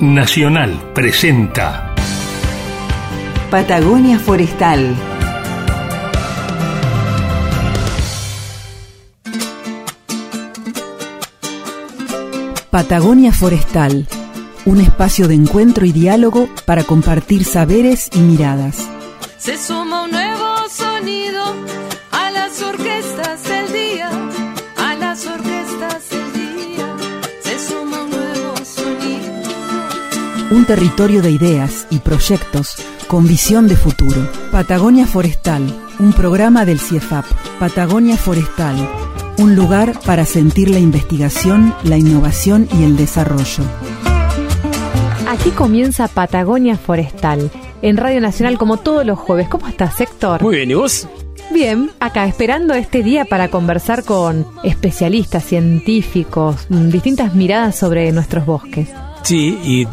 Nacional presenta Patagonia Forestal. Patagonia Forestal, un espacio de encuentro y diálogo para compartir saberes y miradas. Se suma un Un territorio de ideas y proyectos con visión de futuro. Patagonia Forestal, un programa del CIEFAP. Patagonia Forestal, un lugar para sentir la investigación, la innovación y el desarrollo. Aquí comienza Patagonia Forestal, en Radio Nacional como todos los jueves. ¿Cómo estás, Héctor? Muy bien, ¿y vos? Bien, acá esperando este día para conversar con especialistas, científicos, distintas miradas sobre nuestros bosques. Sí, y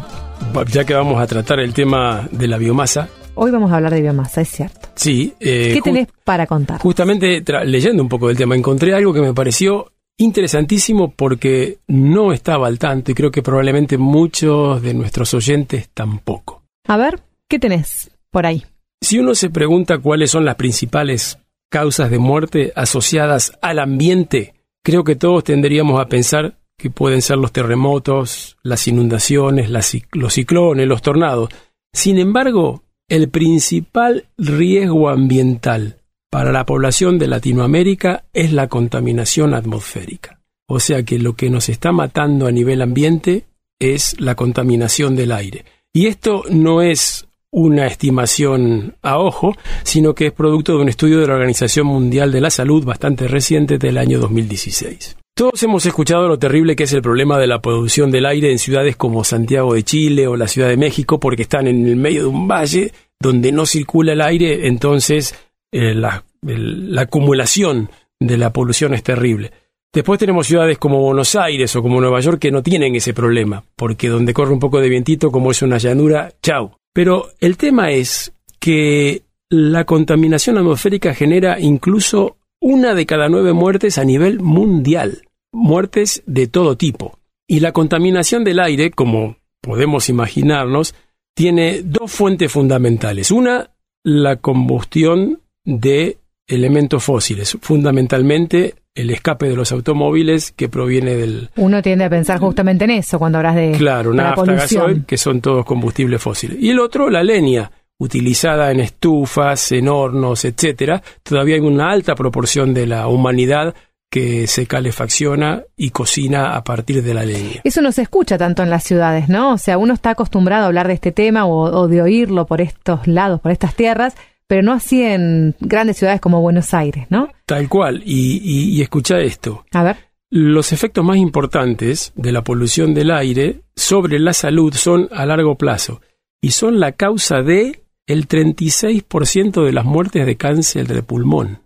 ya que vamos a tratar el tema de la biomasa, Hoy vamos a hablar de biomasa, es cierto. sí. eh, ¿Qué tenés para contar? Justamente leyendo un poco del tema, encontré algo que me pareció interesantísimo porque no estaba al tanto y creo que probablemente muchos de nuestros oyentes tampoco. A ver, ¿qué tenés por ahí? Si uno se pregunta cuáles son las principales causas de muerte asociadas al ambiente, creo que todos tendríamos a pensar que pueden ser los terremotos, las inundaciones, los ciclones, los tornados. Sin embargo, el principal riesgo ambiental para la población de Latinoamérica es la contaminación atmosférica. O sea que lo que nos está matando a nivel ambiente es la contaminación del aire. Y esto no es una estimación a ojo, sino que es producto de un estudio de la Organización Mundial de la Salud bastante reciente del año 2016. Todos hemos escuchado lo terrible que es el problema de la producción del aire en ciudades como Santiago de Chile o la Ciudad de México, porque están en el medio de un valle donde no circula el aire, entonces eh, la, la acumulación de la polución es terrible. Después tenemos ciudades como Buenos Aires o como Nueva York que no tienen ese problema, porque donde corre un poco de vientito, como es una llanura, chau. Pero el tema es que la contaminación atmosférica genera incluso una de cada nueve muertes a nivel mundial, muertes de todo tipo. Y la contaminación del aire, como podemos imaginarnos, tiene dos fuentes fundamentales. Una, la combustión de elementos fósiles, fundamentalmente el escape de los automóviles que proviene del, Uno tiende a pensar justamente en eso cuando hablas de, Claro, de la nafta, polución. gasoil, que son todos combustibles fósiles. Y el otro, la leña, utilizada en estufas, en hornos, etcétera. Todavía hay una alta proporción de la humanidad que se calefacciona y cocina a partir de la leña. Eso no se escucha tanto en las ciudades, ¿no? O sea, uno está acostumbrado a hablar de este tema o, o de oírlo por estos lados, por estas tierras, pero no así en grandes ciudades como Buenos Aires, ¿no? Tal cual. Y, y, y escucha esto. A ver. Los efectos más importantes de la polución del aire sobre la salud son a largo plazo y son la causa de el 36% de las muertes de cáncer de pulmón.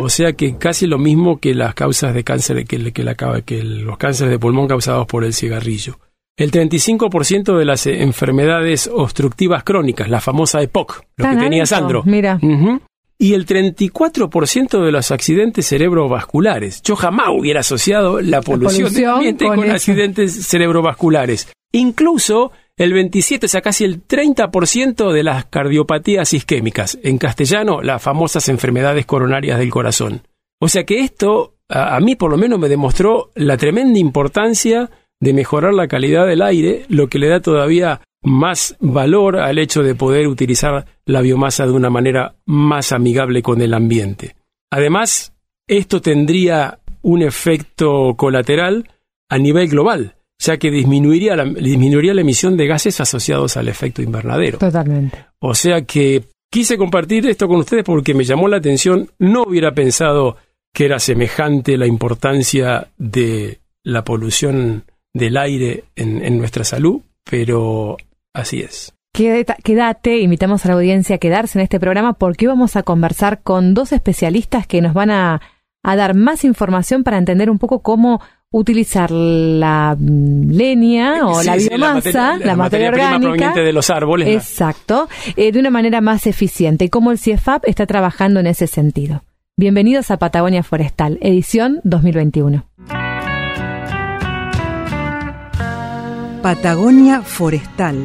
O sea que casi lo mismo que las causas de cáncer, que, que la- que los cánceres de pulmón causados por el cigarrillo. El 35% de las eh, enfermedades obstructivas crónicas, la famosa EPOC, lo Tan que tenía alto, Sandro. Mira, Ujú. Y el 34% de los accidentes cerebrovasculares. Yo jamás hubiera asociado la polución, del polución ambiente con con, accidentes cerebrovasculares. Incluso el 27, o sea, casi el 30% de las cardiopatías isquémicas. En castellano, las famosas enfermedades coronarias del corazón. O sea que esto, a, a mí por lo menos me demostró la tremenda importancia de mejorar la calidad del aire, lo que le da todavía más valor al hecho de poder utilizar la biomasa de una manera más amigable con el ambiente. Además, esto tendría un efecto colateral a nivel global, ya que disminuiría la, disminuiría la emisión de gases asociados al efecto invernadero. totalmente. O sea que quise compartir esto con ustedes porque me llamó la atención. No hubiera pensado que era semejante la importancia de la polución del aire en, en nuestra salud, pero así es. Quédate, quédate, invitamos a la audiencia a quedarse en este programa porque hoy vamos a conversar con dos especialistas que nos van a, a dar más información para entender un poco cómo utilizar la mm, leña o Sí, la sí, biomasa, la, materia, prima orgánica. proveniente de los árboles. Exacto, eh, de una manera más eficiente y cómo el CIEFAP está trabajando en ese sentido. Bienvenidos a Patagonia Forestal, edición 2021. Patagonia Forestal.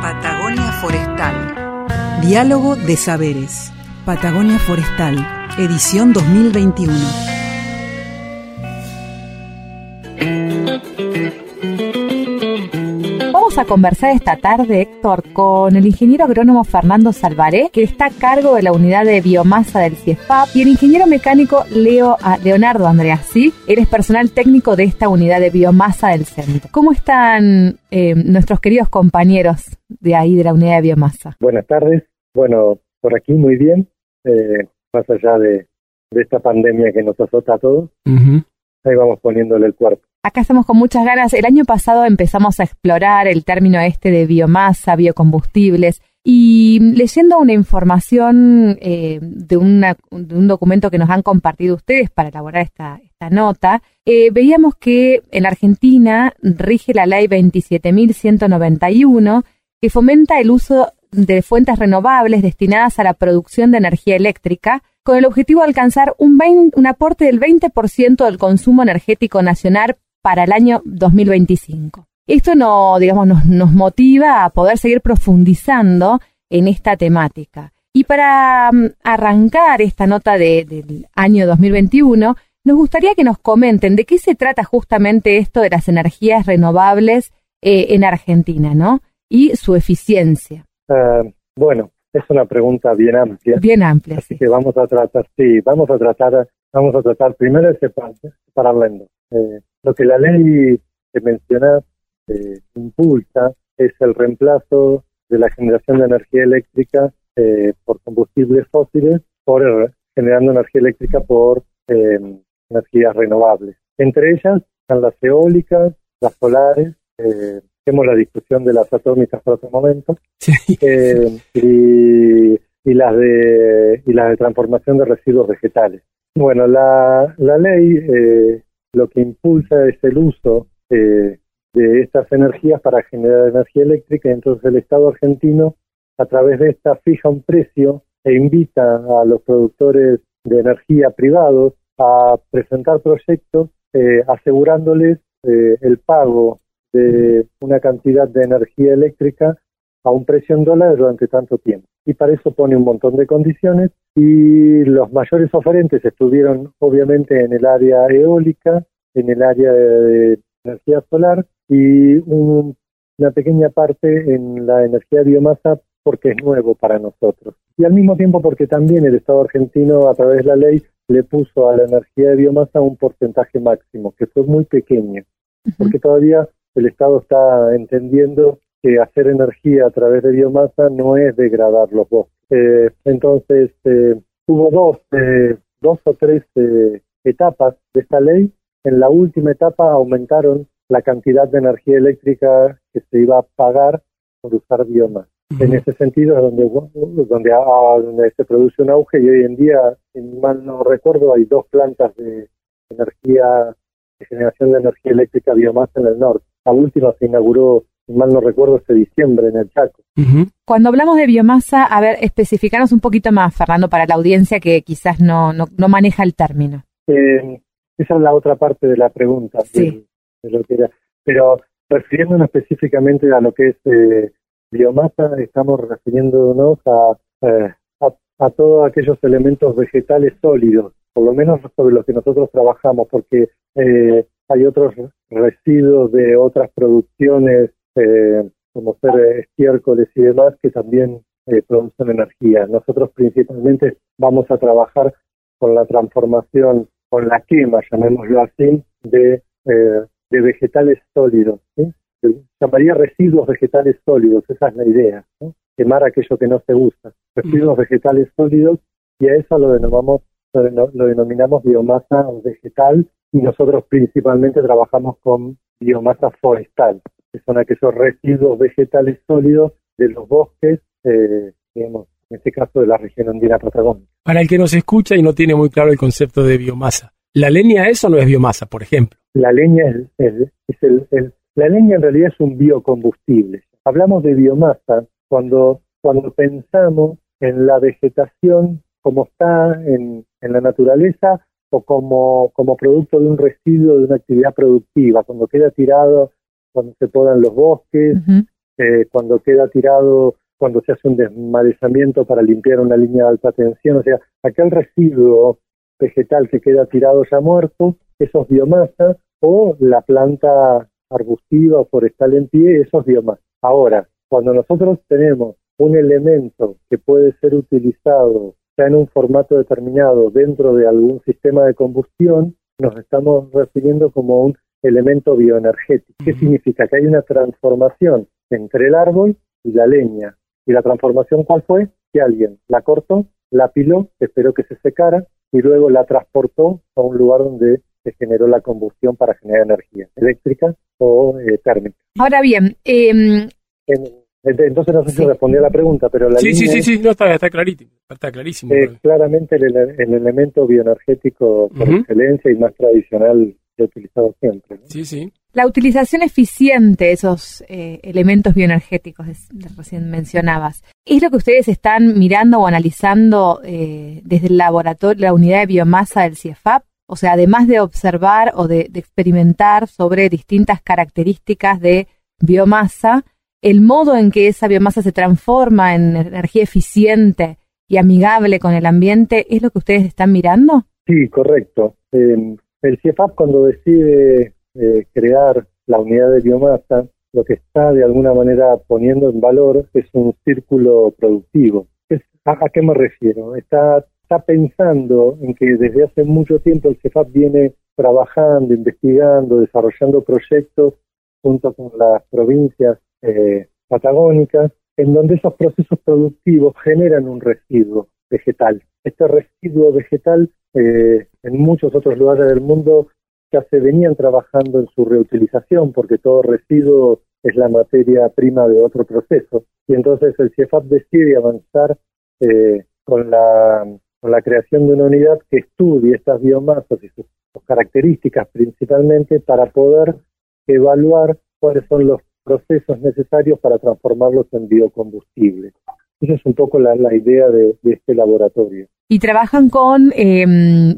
Patagonia Forestal. Diálogo de Saberes. Patagonia Forestal, edición 2021. Vamos a conversar esta tarde, Héctor, con el ingeniero agrónomo Fernando Salvaré, que está a cargo de la unidad de biomasa del CIEFAP, y el ingeniero mecánico Leo, ah, Leonardo Andreassi. Él es personal técnico de esta unidad de biomasa del centro. ¿Cómo están eh, nuestros queridos compañeros de ahí, de la unidad de biomasa? Buenas tardes. Bueno, por aquí muy bien, eh, más allá de, de esta pandemia que nos azota a todos. Ujú. Ahí vamos poniéndole el cuerpo. Acá estamos con muchas ganas. El año pasado empezamos a explorar el término este de biomasa, biocombustibles, y leyendo una información eh, de, una- un documento que nos han compartido ustedes para elaborar esta, esta nota, eh, veíamos que en Argentina rige la ley 27.191 que fomenta el uso de fuentes renovables destinadas a la producción de energía eléctrica con el objetivo de alcanzar un, 20 un aporte del 20% del consumo energético nacional para el año 2025. Esto no, digamos, nos, motiva a poder seguir profundizando en esta temática. Y para mm, arrancar esta nota de- del año 2021, nos gustaría que nos comenten de qué se trata justamente esto de las energías renovables eh, en Argentina, ¿no? Y su eficiencia. Ah, bueno, es una pregunta bien amplia, Bien amplia, así sí. que vamos a tratar, sí, vamos a tratar, vamos a tratar primero de separ- separarla en dos. Eh, lo que la ley que mencionas eh, impulsa es el reemplazo de la generación de energía eléctrica eh, por combustibles fósiles por eh, generando energía eléctrica por eh, energías renovables. Entre ellas están las eólicas, las solares, eh, tenemos la discusión de las atómicas por otro momento, Sí. eh, y, y las de y las de transformación de residuos vegetales. Bueno, la, la ley eh, lo que impulsa es el uso eh, de estas energías para generar energía eléctrica y entonces el Estado argentino a través de esta fija un precio e invita a los productores de energía privados a presentar proyectos eh, asegurándoles eh, el pago de una cantidad de energía eléctrica a un precio en dólares durante tanto tiempo. Y para eso pone un montón de condiciones y los mayores oferentes estuvieron obviamente en el área eólica, en el área de energía solar y un- una pequeña parte en la energía biomasa porque es nuevo para nosotros. Y al mismo tiempo porque también el Estado argentino a través de la ley le puso a la energía de biomasa un porcentaje máximo, que fue muy pequeño, porque todavía el Estado está entendiendo que hacer energía a través de biomasa no es degradar los bosques. Eh, entonces, eh, hubo dos, eh, dos o tres eh, etapas de esta ley. En la última etapa aumentaron la cantidad de energía eléctrica que se iba a pagar por usar biomasa. En ese sentido es donde, donde, ah, donde se produce un auge y hoy en día, si mal no recuerdo, hay dos plantas de energía, de generación de energía eléctrica biomasa en el norte. La última se inauguró, si mal no recuerdo, este diciembre en el Chaco. Cuando hablamos de biomasa, a ver, especificanos un poquito más, Fernando, para la audiencia que quizás no, no, no maneja el término. Eh, esa es la otra parte de la pregunta. Sí. de- de lo que era. Pero refiriéndonos específicamente a lo que es eh, biomasa, estamos refiriéndonos a, eh, a, a todos aquellos elementos vegetales sólidos, por lo menos sobre los que nosotros trabajamos, porque eh, hay otros residuos de otras producciones, eh, como ser eh, estiércoles y demás, que también eh, producen energía. Nosotros principalmente vamos a trabajar con la transformación, con la quema, llamémoslo así, de, eh, de vegetales sólidos. ¿sí? Llamaría residuos vegetales sólidos, esa es la idea, ¿no? quemar aquello que no se usa. Residuos vegetales sólidos y a eso lo denominamos, lo, lo denominamos biomasa vegetal y nosotros principalmente trabajamos con biomasa forestal, que son aquellos residuos vegetales sólidos de los bosques, eh, digamos, en este caso de la región andina patagónica. Para el que nos escucha y no tiene muy claro el concepto de biomasa, ¿la leña es o no es biomasa, por ejemplo? La leña es, es- es el, el- la leña en realidad es un biocombustible. Hablamos de biomasa cuando, cuando pensamos en la vegetación como está en, en la naturaleza o como, como producto de un residuo de una actividad productiva, cuando queda tirado cuando se podan los bosques, eh, cuando queda tirado, cuando se hace un desmalezamiento para limpiar una línea de alta tensión, o sea, aquel residuo vegetal que queda tirado ya muerto, eso es biomasa, o la planta arbustiva o forestal en pie, eso es biomasa. Ahora, cuando nosotros tenemos un elemento que puede ser utilizado ya en un formato determinado dentro de algún sistema de combustión, nos estamos refiriendo como un elemento bioenergético. ¿Qué significa? Que hay una transformación entre el árbol y la leña. ¿Y la transformación cuál fue? Que alguien la cortó, la apiló, esperó que se secara y luego la transportó a un lugar donde se generó la combustión para generar energía eléctrica o eh, térmica. Ahora bien, em, En- entonces no sé si respondí a la pregunta, pero la Sí, sí, línea sí, sí, no, está, está clarísimo. Está clarísimo. eh, claramente el, el elemento bioenergético por excelencia y más tradicional que he utilizado siempre. ¿no? Sí, sí. la utilización eficiente de esos eh, elementos bioenergéticos que recién mencionabas, ¿es lo que ustedes están mirando o analizando eh, desde el laboratorio, la unidad de biomasa del CIEFAP? O sea, además de observar o de, de experimentar sobre distintas características de biomasa, el modo en que esa biomasa se transforma en energía eficiente y amigable con el ambiente, ¿es lo que ustedes están mirando? Sí, correcto. Eh, el CIEFAP cuando decide eh, crear la unidad de biomasa, lo que está de alguna manera poniendo en valor es un círculo productivo. ¿a, qué me refiero? Está, está pensando en que desde hace mucho tiempo el CIEFAP viene trabajando, investigando, desarrollando proyectos junto con las provincias eh, patagónicas, en donde esos procesos productivos generan un residuo vegetal. Este residuo vegetal eh, en muchos otros lugares del mundo ya se venían trabajando en su reutilización porque todo residuo es la materia prima de otro proceso. Y entonces el CIEFAP decide avanzar eh, con, la, creación de una unidad que estudie estas biomasas y sus características principalmente para poder evaluar cuáles son los procesos necesarios para transformarlos en biocombustible. Esa es un poco la, la idea de, de este laboratorio. Y trabajan con, eh,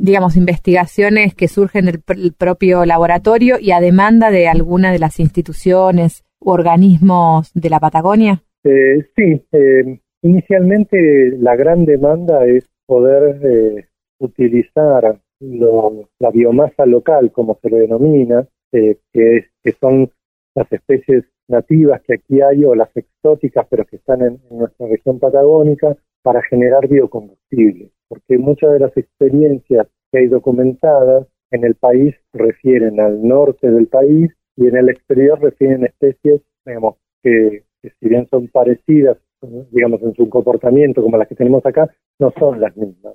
digamos, investigaciones que surgen del pr- propio laboratorio y a demanda de alguna de las instituciones u organismos de la Patagonia. Eh, sí, eh, inicialmente la gran demanda es poder eh, utilizar lo- la biomasa local, como se le denomina, eh, que, es- que son las especies nativas que aquí hay o las exóticas, pero que están en, en nuestra región patagónica, para generar biocombustible. Porque muchas de las experiencias que hay documentadas en el país refieren al norte del país y en el exterior refieren especies, digamos, que, que si bien son parecidas, digamos, en su comportamiento como las que tenemos acá, no son las mismas.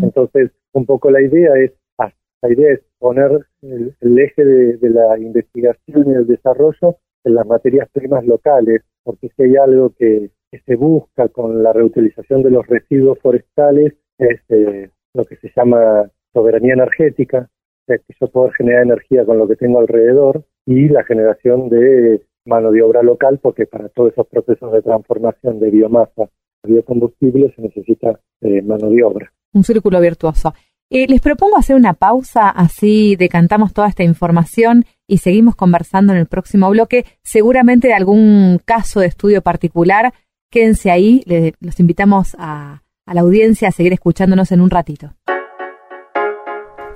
Entonces, un poco la idea es, ah, la idea es poner el, el eje de, de la investigación y el desarrollo en las materias primas locales, porque si hay algo que, se busca con la reutilización de los residuos forestales, es eh, lo que se llama soberanía energética, o sea, que yo puedo generar energía con lo que tengo alrededor y la generación de mano de obra local, porque para todos esos procesos de transformación de biomasa a biocombustible se necesita eh, mano de obra. Un círculo virtuoso. Eh, les propongo hacer una pausa, así decantamos toda esta información y seguimos conversando en el próximo bloque, seguramente de algún caso de estudio particular. Quédense ahí, le- los invitamos a, a la audiencia a seguir escuchándonos en un ratito.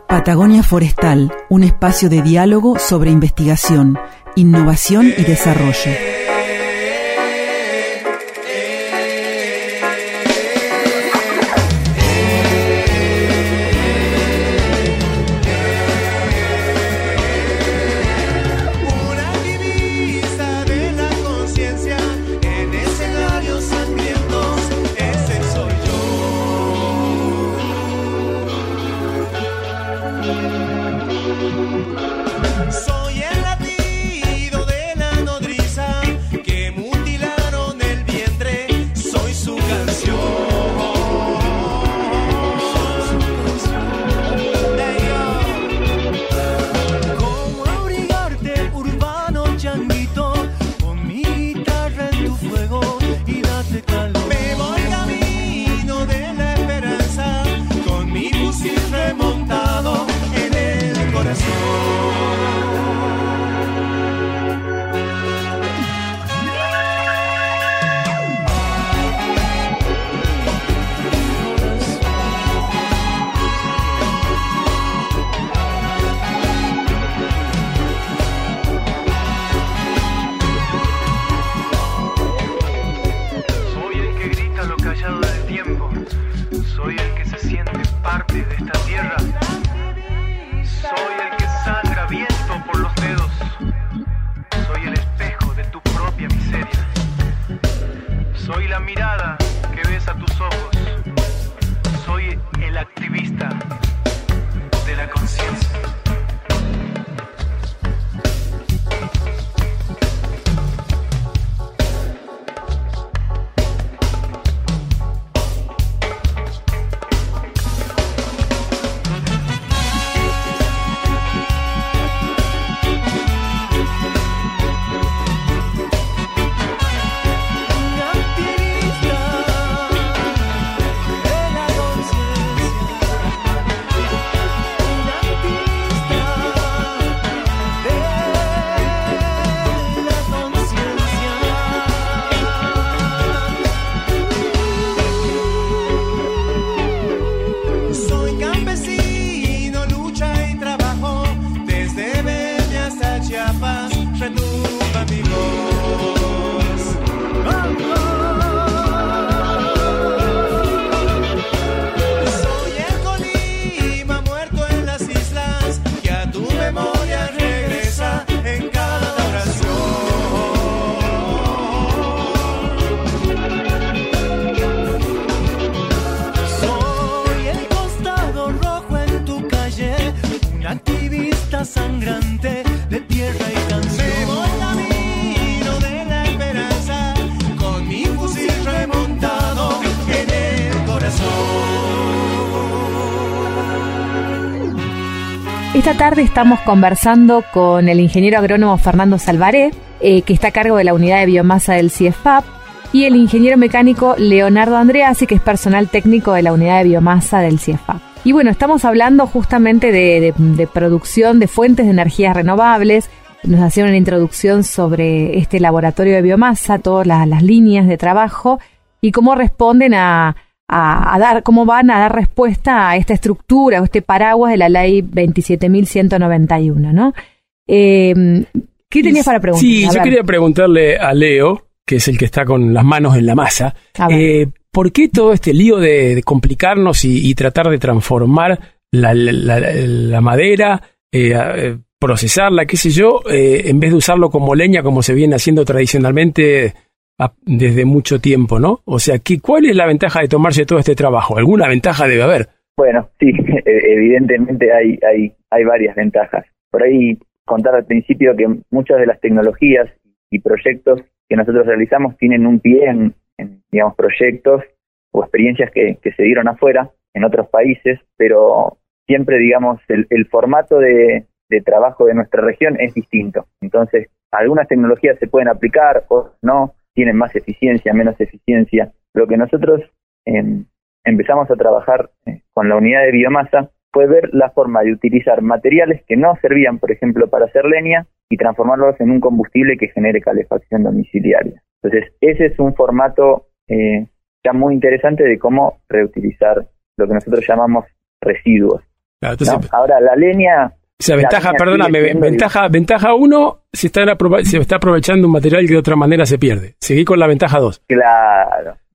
Patagonia Forestal, un espacio de diálogo sobre investigación, innovación y desarrollo. Tarde estamos conversando con el ingeniero agrónomo Fernando Salvaré, eh, que está a cargo de la unidad de biomasa del CIEFAP, y el ingeniero mecánico Leonardo Andreasi, que es personal técnico de la unidad de biomasa del CIEFAP. Y bueno, estamos hablando justamente de, producción de fuentes de energías renovables. Nos hacían una introducción sobre este laboratorio de biomasa, todas la- las líneas de trabajo y cómo responden a, a- a dar, cómo van a dar respuesta a esta estructura o este paraguas de la ley 27.191, ¿no? Eh, ¿Qué tenías para preguntar? Sí, yo quería preguntarle a Leo, que es el que está con las manos en la masa, eh, ¿por qué todo este lío de, de complicarnos y, y tratar de transformar la, la- la- la madera, eh, eh, procesarla, qué sé yo, en vez de usarlo como leña como se viene haciendo tradicionalmente desde mucho tiempo, ¿no? O sea, ¿qué, ¿cuál es la ventaja de tomarse todo este trabajo? ¿Alguna ventaja debe haber? Bueno, sí, e- evidentemente hay, hay, hay varias ventajas. Por ahí contar al principio que muchas de las tecnologías y proyectos que nosotros realizamos tienen un pie en, digamos, proyectos o experiencias que, que se dieron afuera, en otros países, pero siempre, digamos, el, el formato de, de trabajo de nuestra región es distinto. Entonces, algunas tecnologías se pueden aplicar, otras no, tienen más eficiencia, menos eficiencia. Lo que nosotros em, empezamos a trabajar eh, con la unidad de biomasa fue ver la forma de utilizar materiales que no servían, por ejemplo, para hacer leña y transformarlos en un combustible que genere calefacción domiciliaria. Entonces, ese es un formato eh, ya muy interesante de cómo reutilizar lo que nosotros llamamos residuos. Ahora, la leña, O sea, ventaja, perdóname, ventaja, ventaja uno, se está, se está aprovechando un material que de otra manera se pierde. Seguí con la ventaja dos.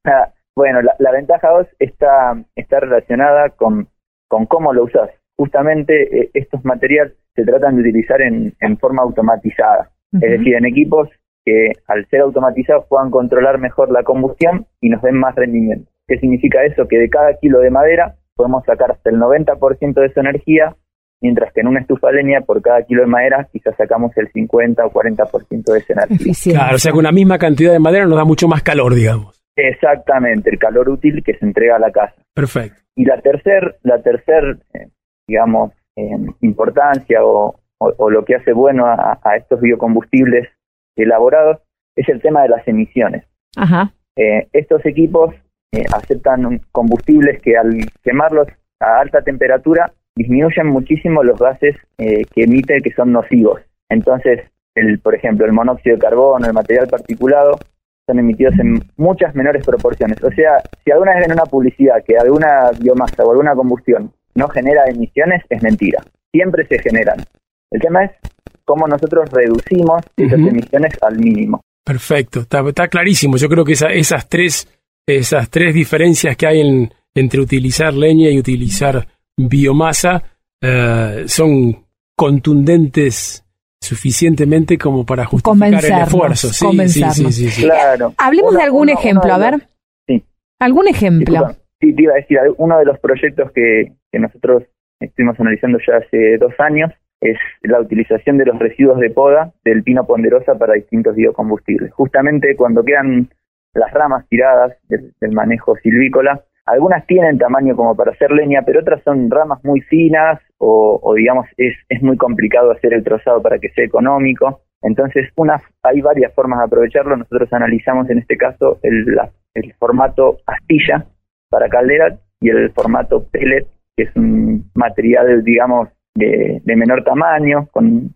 claro. Bueno, la, la ventaja 2 está, está relacionada con, con cómo lo usas. Justamente eh, estos materiales se tratan de utilizar en, en forma automatizada. Es decir, en equipos que al ser automatizados puedan controlar mejor la combustión y nos den más rendimiento. ¿Qué significa eso? Que de cada kilo de madera podemos sacar hasta el 90% de su energía, mientras que en una estufa de leña por cada kilo de madera quizás sacamos el 50 o 40% de esa energía. Claro, o sea, con una misma cantidad de madera nos da mucho más calor, digamos. Exactamente, el calor útil que se entrega a la casa. Perfecto. Y la tercer, la tercer, eh, digamos, eh, importancia o, o- o lo que hace bueno a, a estos biocombustibles elaborados es el tema de las emisiones. Ajá. Eh, estos equipos eh, aceptan combustibles que al quemarlos a alta temperatura disminuyen muchísimo los gases eh, que emiten que son nocivos. Entonces, el, por ejemplo, el monóxido de carbono, el material particulado, son emitidos en muchas menores proporciones. O sea, si alguna vez ven una publicidad que alguna biomasa o alguna combustión no genera emisiones, es mentira. Siempre se generan. El tema es cómo nosotros reducimos esas emisiones al mínimo. Perfecto, está, está clarísimo. Yo creo que esa- esas tres, esas tres diferencias que hay en- entre utilizar leña y utilizar biomasa eh, son contundentes suficientemente como para justificar el esfuerzo. Sí, sí, convencernos. sí, sí, sí. Claro. Hablemos de algún ejemplo, a ver. Sí. ¿Algún ejemplo? Disculpa. Sí, te iba a decir, uno de los proyectos que, que nosotros estuvimos analizando ya hace dos años es la utilización de los residuos de poda del pino ponderosa para distintos biocombustibles. Justamente cuando quedan las ramas tiradas del, del manejo silvícola, algunas tienen tamaño como para hacer leña, pero otras son ramas muy finas o, digamos es, muy complicado hacer el trozado para que sea económico. Entonces, hay varias formas de aprovecharlo. Nosotros analizamos en este caso el, formato astilla para caldera y el formato pellet, que es un material, digamos, de, de menor tamaño, con-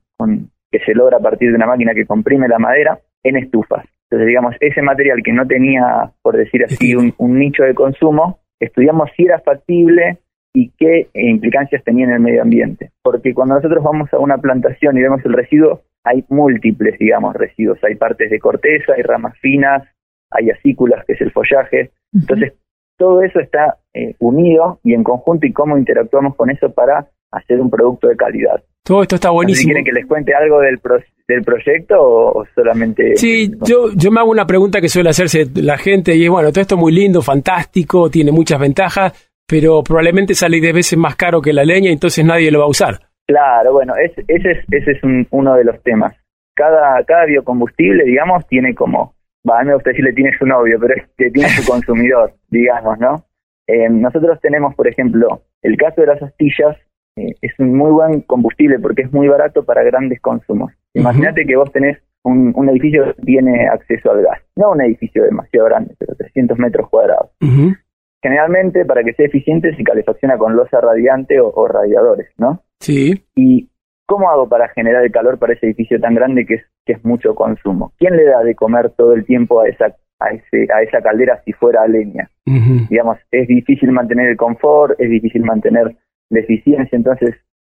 que se logra a partir de una máquina que comprime la madera en estufas. Entonces, digamos, ese material que no tenía, por decir así, un, un nicho de consumo, estudiamos si era factible y qué implicancias tenía en el medio ambiente. Porque cuando nosotros vamos a una plantación y vemos el residuo, hay múltiples, digamos, residuos. Hay partes de corteza, hay ramas finas, hay acículas, que es el follaje. Entonces, todo eso está eh, unido y en conjunto y cómo interactuamos con eso para hacer un producto de calidad. Todo esto está sé si buenísimo. quieren que les cuente algo del, pro- del proyecto o, solamente... Sí, yo, yo me hago una pregunta que suele hacerse la gente y es, bueno, todo esto es muy lindo, fantástico, tiene muchas ventajas, pero probablemente sale 10 veces más caro que la leña, entonces nadie lo va a usar. Claro, bueno, es- ese es, ese es un- uno de los temas. Cada, cada biocombustible, digamos, tiene como, va, a mí me gusta decirle tiene su novio, pero es que tiene su consumidor, digamos, ¿no? Eh, nosotros tenemos, por ejemplo, el caso de las astillas, eh, es un muy buen combustible porque es muy barato para grandes consumos. Imagínate que vos tenés un, un edificio que tiene acceso al gas, no un edificio demasiado grande, pero 300 metros cuadrados. Generalmente, para que sea eficiente, se calefacciona con losa radiante o, o radiadores, ¿no? Sí. ¿Y cómo hago para generar el calor para ese edificio tan grande que es, que es mucho consumo? ¿Quién le da de comer todo el tiempo a esa, a ese, a esa caldera si fuera a leña? Digamos, es difícil mantener el confort, es difícil mantener eficiencia, entonces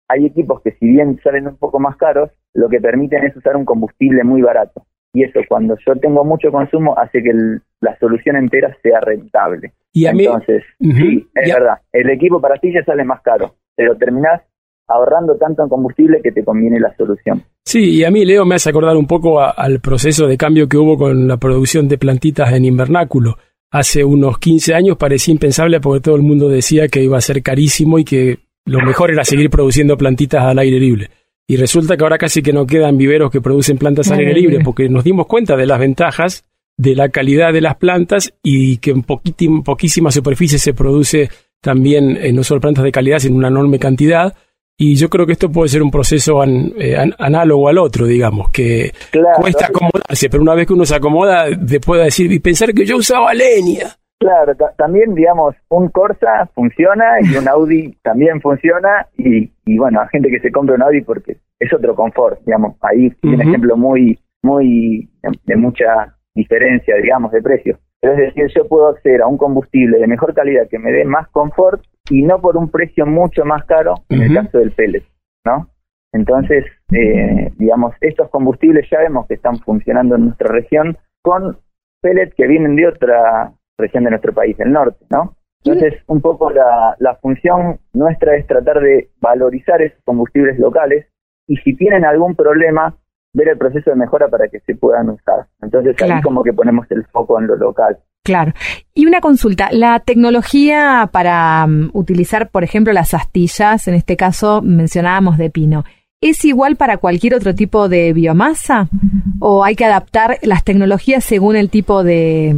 hay equipos que si bien salen un poco más caros, lo que permiten es usar un combustible muy barato. Y eso, cuando yo tengo mucho consumo, hace que el- la solución entera sea rentable. Y a mí, Entonces, sí, es Ya. verdad. El equipo para ti ya sale más caro, pero terminás ahorrando tanto en combustible que te conviene la solución. Sí, y a mí, Leo, me hace acordar un poco a- al proceso de cambio que hubo con la producción de plantitas en invernáculo. Hace unos 15 años parecía impensable porque todo el mundo decía que iba a ser carísimo y que lo mejor era seguir produciendo plantitas al aire libre. Y resulta que ahora casi que no quedan viveros que producen plantas al aire libre porque nos dimos cuenta de las ventajas de la calidad de las plantas y que en poquísima superficie se produce también eh, no solo plantas de calidad, sino una enorme cantidad. Y yo creo que esto puede ser un proceso an- eh, an- análogo al otro, digamos, que Claro, cuesta acomodarse, pero una vez que uno se acomoda, de pueda decir y pensar que yo usaba leña. Claro, ta- también, digamos, un Corsa funciona y un Audi también funciona y, y bueno, hay gente que se compra un Audi porque es otro confort, digamos, ahí un ejemplo muy, muy de, de mucha diferencia, digamos, de precio. Pero es decir, yo puedo acceder a un combustible de mejor calidad que me dé más confort y no por un precio mucho más caro en el caso del pellet, ¿no? Entonces, eh, digamos, estos combustibles ya vemos que están funcionando en nuestra región con pellets que vienen de otra región de nuestro país, del norte, ¿no? Entonces, un poco la, la función nuestra es tratar de valorizar esos combustibles locales y si tienen algún problema, ver el proceso de mejora para que se puedan usar. Entonces, ahí Claro. como que ponemos el foco en lo local. Claro. Y una consulta, la tecnología para mm, utilizar, por ejemplo, las astillas, en este caso mencionábamos de pino, ¿es igual para cualquier otro tipo de biomasa? ¿O hay que adaptar las tecnologías según el tipo de,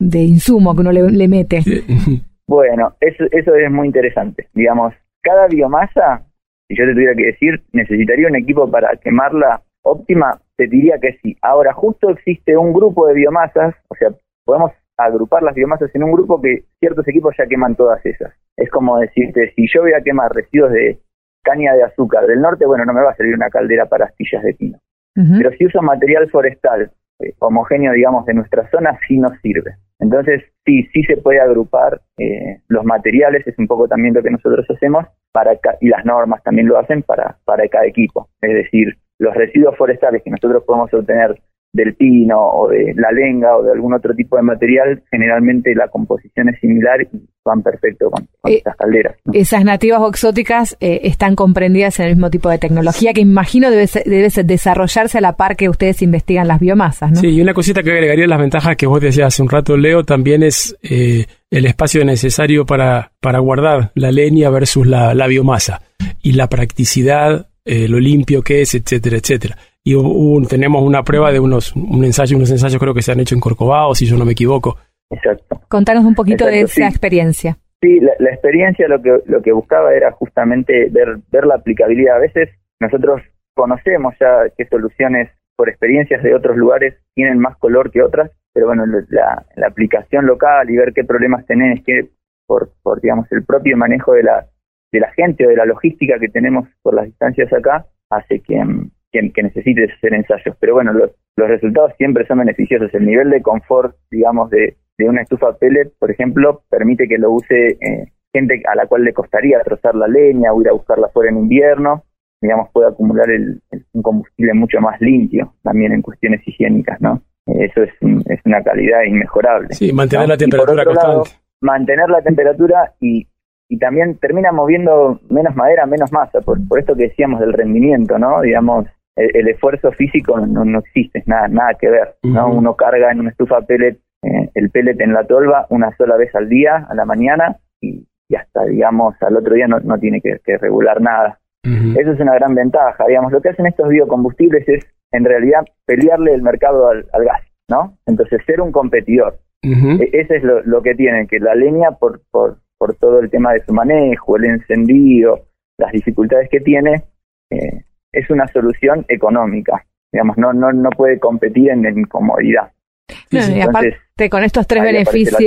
de insumo que uno le, le mete? Bueno, eso, eso es muy interesante. Digamos, cada biomasa, si yo te tuviera que decir, necesitaría un equipo para quemarla óptima, te diría que sí. Ahora, justo existe un grupo de biomasas, o sea, podemos agrupar las biomasas en un grupo que ciertos equipos ya queman todas esas. Es como decirte, si yo voy a quemar residuos de caña de azúcar del norte, bueno, no me va a salir una caldera para astillas de pino. Pero si uso material forestal eh, homogéneo, digamos, de nuestra zona, sí nos sirve. Entonces, sí, sí se puede agrupar eh, los materiales, es un poco también lo que nosotros hacemos, para y las normas también lo hacen para, para cada equipo. Es decir, los residuos forestales que nosotros podemos obtener del pino o de la lenga o de algún otro tipo de material, generalmente la composición es similar y van perfecto con, con Eh, estas calderas. ¿no? Esas nativas o exóticas eh, están comprendidas en el mismo tipo de tecnología que imagino debe, ser- debe ser- desarrollarse a la par que ustedes investigan las biomasas, ¿no? Sí, y una cosita que agregaría las ventajas que vos decías hace un rato, Leo, también es eh, el espacio necesario para, para guardar la leña versus la, la biomasa y la practicidad, eh, lo limpio que es, etcétera, etcétera. Y hubo un- tenemos una prueba de unos un ensayo, unos ensayos creo que se han hecho en Corcovado, si yo no me equivoco. Exacto. Contanos un poquito de esa sí. experiencia. Sí, la, la experiencia lo que lo que buscaba era justamente ver ver la aplicabilidad. A veces nosotros conocemos ya qué soluciones por experiencias de otros lugares tienen más color que otras, pero bueno, lo- la, la aplicación local y ver qué problemas tenés, que por, por digamos el propio manejo de la de la gente o de la logística que tenemos por las distancias acá hace que, mm, que, que necesites hacer ensayos. Pero bueno, los, los resultados siempre son beneficiosos. El nivel de confort, digamos, de, de una estufa pellet, por ejemplo, permite que lo use eh, gente a la cual le costaría trozar la leña o ir a buscarla fuera en invierno, digamos, puede acumular el, el- un combustible mucho más limpio, también en cuestiones higiénicas, ¿no? Eh, Eso es, es una calidad inmejorable. Sí, mantener ¿no? la temperatura otro lado, constante. mantener la temperatura y, y también termina moviendo menos madera, menos masa, por, por esto que decíamos del rendimiento, ¿no? Digamos, el, el esfuerzo físico no, no existe, nada, nada que ver, ¿no? Uno carga en una estufa pellet eh, el pellet en la tolva una sola vez al día, a la mañana, y, y hasta, digamos, al otro día no, no tiene que, que regular nada. Eso es una gran ventaja, digamos, lo que hacen estos biocombustibles es, en realidad, pelearle el mercado al, al gas, ¿no? Entonces, ser un competidor. E- Ese es lo, lo que tienen, que la leña por, por, por todo el tema de su manejo, el encendido, las dificultades que tiene, eh, es una solución económica. Digamos, no, no, no puede competir en, en comodidad. No, y Entonces, aparte, con estos tres beneficios,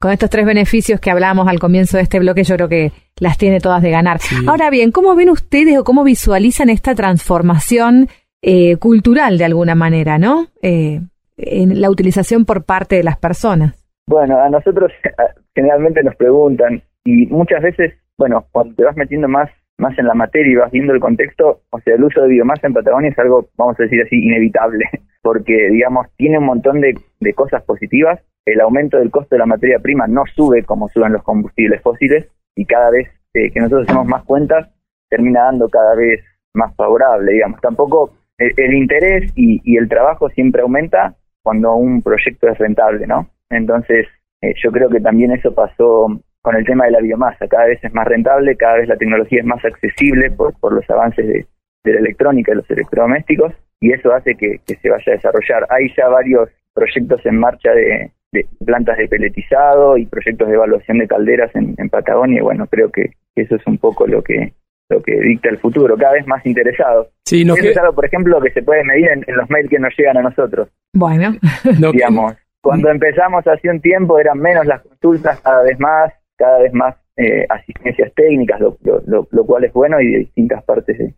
con estos tres beneficios que hablamos al comienzo de este bloque, yo creo que las tiene todas de ganar. Sí. Ahora bien, ¿cómo ven ustedes o cómo visualizan esta transformación eh, cultural de alguna manera, no? Eh, en la utilización por parte de las personas. Bueno, a nosotros eh, generalmente nos preguntan y muchas veces, bueno, cuando te vas metiendo más más en la materia y vas viendo el contexto, o sea, el uso de biomasa en Patagonia es algo, vamos a decir así, inevitable, porque, digamos, tiene un montón de, de cosas positivas. El aumento del costo de la materia prima no sube como suben los combustibles fósiles y cada vez eh, que nosotros hacemos más cuentas, termina dando cada vez más favorable, digamos. Tampoco el, interés y, y el trabajo siempre aumenta cuando un proyecto es rentable, ¿no? Entonces, eh, yo creo que también eso pasó con el tema de la biomasa. Cada vez es más rentable, cada vez la tecnología es más accesible por, por los avances de, de la electrónica y los electrodomésticos, y eso hace que, que se vaya a desarrollar. Hay ya varios proyectos en marcha de, de plantas de peletizado y proyectos de evaluación de calderas en, en Patagonia, y bueno, creo que eso es un poco lo que lo que dicta el futuro, cada vez más interesados. Sí, no Eso que- es algo, por ejemplo, que se puede medir en, en los mails que nos llegan a nosotros Bueno, no que- digamos. Cuando empezamos hace un tiempo eran menos las consultas, cada vez más, cada vez más eh, asistencias técnicas, lo, lo, lo- lo cual es bueno y de distintas partes de,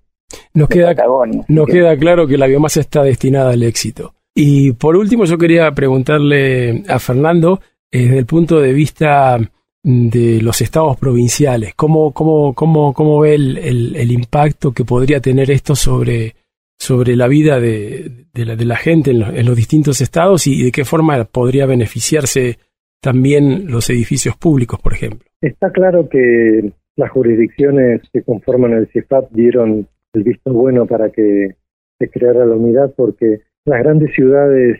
nos de queda Patagonia. Nos que- queda claro que la biomasa está destinada al éxito. Y por último, yo quería preguntarle a Fernando, eh, desde el punto de vista de los estados provinciales, ¿cómo, cómo, cómo, cómo ve el, el- el impacto que podría tener esto sobre, sobre la vida de, de la, de la gente en los, en los distintos estados y de qué forma podría beneficiarse también los edificios públicos, por ejemplo? Está claro que las jurisdicciones que conforman el CIFAP dieron el visto bueno para que se creara la unidad porque las grandes ciudades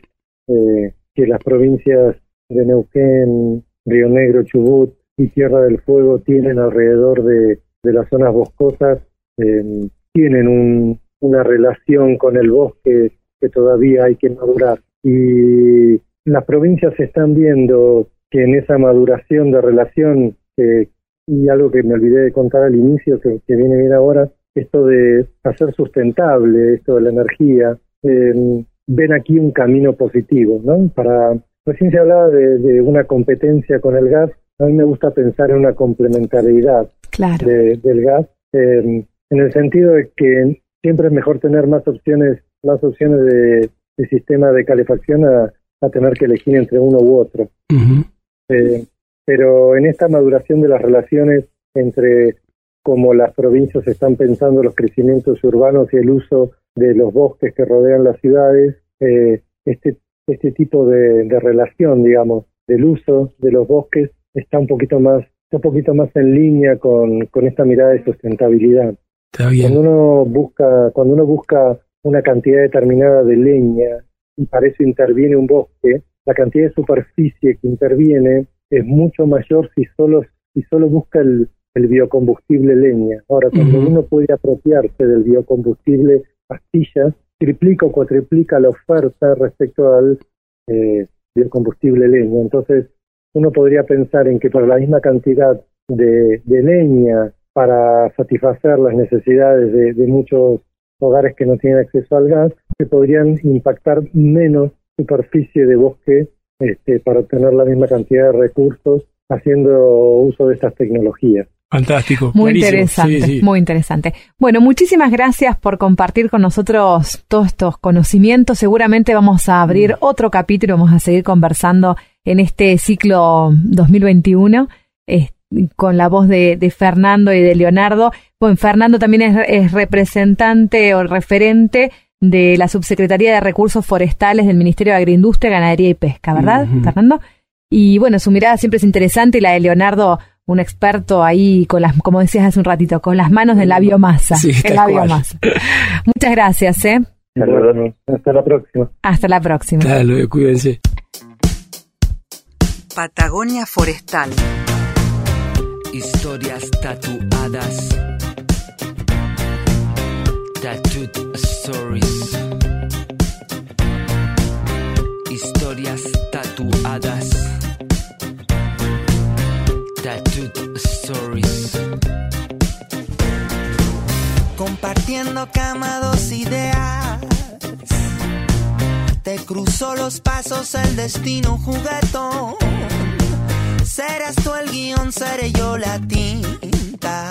eh, que las provincias de Neuquén, Río Negro, Chubut y Tierra del Fuego tienen alrededor de, las zonas boscosas eh, tienen un- una relación con el bosque que todavía hay que madurar. Y las provincias están viendo que en esa maduración de relación, que- y algo que me olvidé de contar al inicio, que, que viene bien ahora, esto de hacer sustentable, esto de la energía, eh, ven aquí un camino positivo, ¿no? Para, recién se hablaba de, de una competencia con el gas, a mí me gusta pensar en una complementariedad claro. de- del gas, eh, en el sentido de que siempre es mejor tener más opciones, más opciones de, de sistema de calefacción a, a tener que elegir entre uno u otro. Eh, pero en esta maduración de las relaciones entre cómo las provincias están pensando los crecimientos urbanos y el uso de los bosques que rodean las ciudades, eh, este, este tipo de, de relación, digamos, del uso de los bosques está un poquito más, está un poquito más en línea con, con esta mirada de sustentabilidad. Está bien. Cuando uno busca, cuando uno busca una cantidad determinada de leña y para eso interviene un bosque, la cantidad de superficie que interviene es mucho mayor si solo, si solo busca el, el biocombustible leña. Ahora, cuando uno puede apropiarse del biocombustible pastillas, triplica o cuatriplica la oferta respecto al eh, biocombustible leña. Entonces, uno podría pensar en que por la misma cantidad de, de leña para satisfacer las necesidades de, de muchos hogares que no tienen acceso al gas, se podrían impactar menos superficie de bosque este, para obtener la misma cantidad de recursos haciendo uso de estas tecnologías. Fantástico. Muy clarísimo. interesante, Sí, sí. muy interesante. Bueno, muchísimas gracias por compartir con nosotros todos estos conocimientos. Seguramente vamos a abrir otro capítulo, vamos a seguir conversando en este ciclo 2021 eh, con la voz de, de Fernando y de Leonardo. Bueno, Fernando también es, es representante o referente de la Subsecretaría de Recursos Forestales del Ministerio de Agroindustria, Ganadería y Pesca, ¿verdad. Fernando? Y bueno, su mirada siempre es interesante y la de Leonardo, un experto ahí con las, como decías hace un ratito, con las manos en la biomasa. Sí, en la cual. biomasa. Muchas gracias, ¿eh? Hasta la próxima. Hasta la próxima. Luego, cuídense. Patagonia Forestal historias tatuadas. Tattooed Stories. Historias tatuadas. Tattooed Stories. Compartiendo cama, dos ideas. Te cruzó los pasos el destino juguetón Serás tú el guion, seré yo la tinta.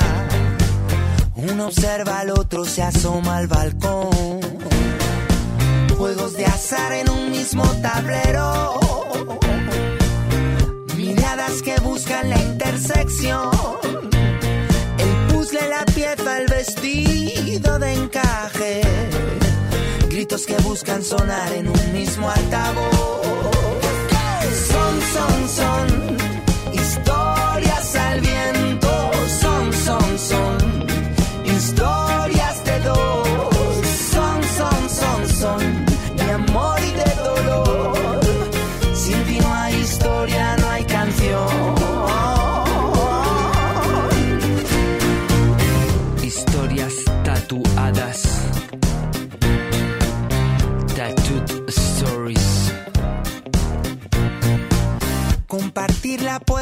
Uno observa al otro, se asoma al balcón. Juegos de azar en un mismo tablero. Miradas que buscan la intersección. El puzzle, la pieza, el vestido de encaje. Gritos que buscan sonar en un mismo altavoz. Son, son, son.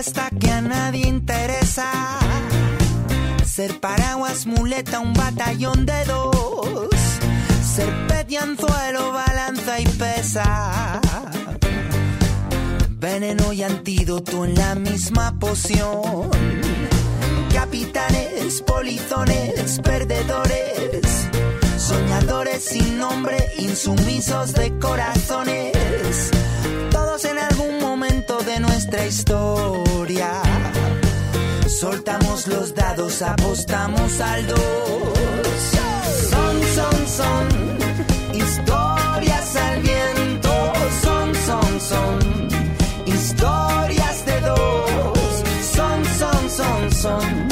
Apuesta que a nadie interesa. Ser paraguas, muleta, un batallón de dos. Ser pet y anzuelo, balanza y pesa. Veneno y antídoto en la misma poción. Capitanes, polizones, perdedores. Soñadores sin nombre, insumisos de corazones. En algún momento de nuestra historia. Soltamos los dados, apostamos al dos. Son, son, son. Historias al viento. Son, son, son. Historias de dos. Son, son, son, son.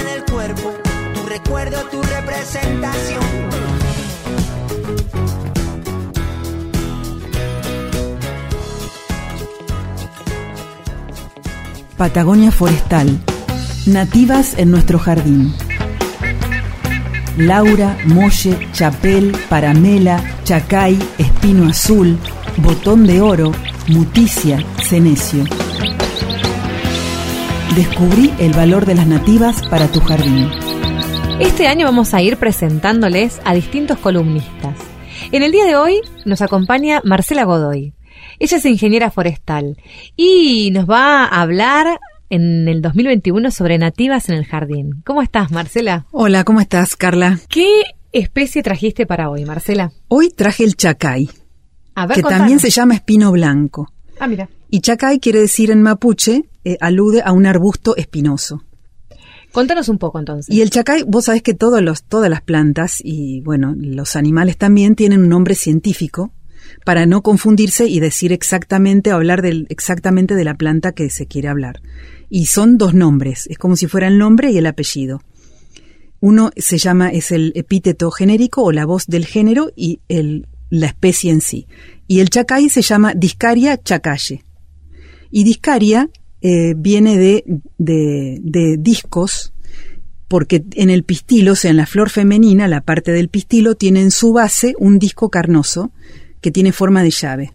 En el cuerpo, tu recuerdo, tu representación. Patagonia Forestal. Nativas en nuestro jardín. Laura, Molle, Chapel, Paramela, Chacay, Espino Azul, Botón de Oro, Muticia, Cenecio. Descubrí el valor de las nativas para tu jardín. Este año vamos a ir presentándoles a distintos columnistas. En el día de hoy nos acompaña Marcela Godoy. Ella es ingeniera forestal y nos va a hablar en el 2021 sobre nativas en el jardín. ¿Cómo estás, Marcela? Hola, ¿cómo estás, Carla? ¿Qué especie trajiste para hoy, Marcela? Hoy traje el chacay, A ver, que contanos. también se llama espino blanco. Ah, mira. Y chacay quiere decir en mapuche, eh, alude a un arbusto espinoso. Contanos un poco entonces. Y el chacay, vos sabés que todos los, todas las plantas y bueno, los animales también tienen un nombre científico para no confundirse y decir exactamente hablar del, exactamente de la planta que se quiere hablar. Y son dos nombres, es como si fuera el nombre y el apellido. Uno se llama, es el epíteto genérico o la voz del género y el, la especie en sí. Y el chacay se llama Discaria chacaye. Y discaria eh, viene de, de, de discos, porque en el pistilo, o sea, en la flor femenina, la parte del pistilo tiene en su base un disco carnoso que tiene forma de llave.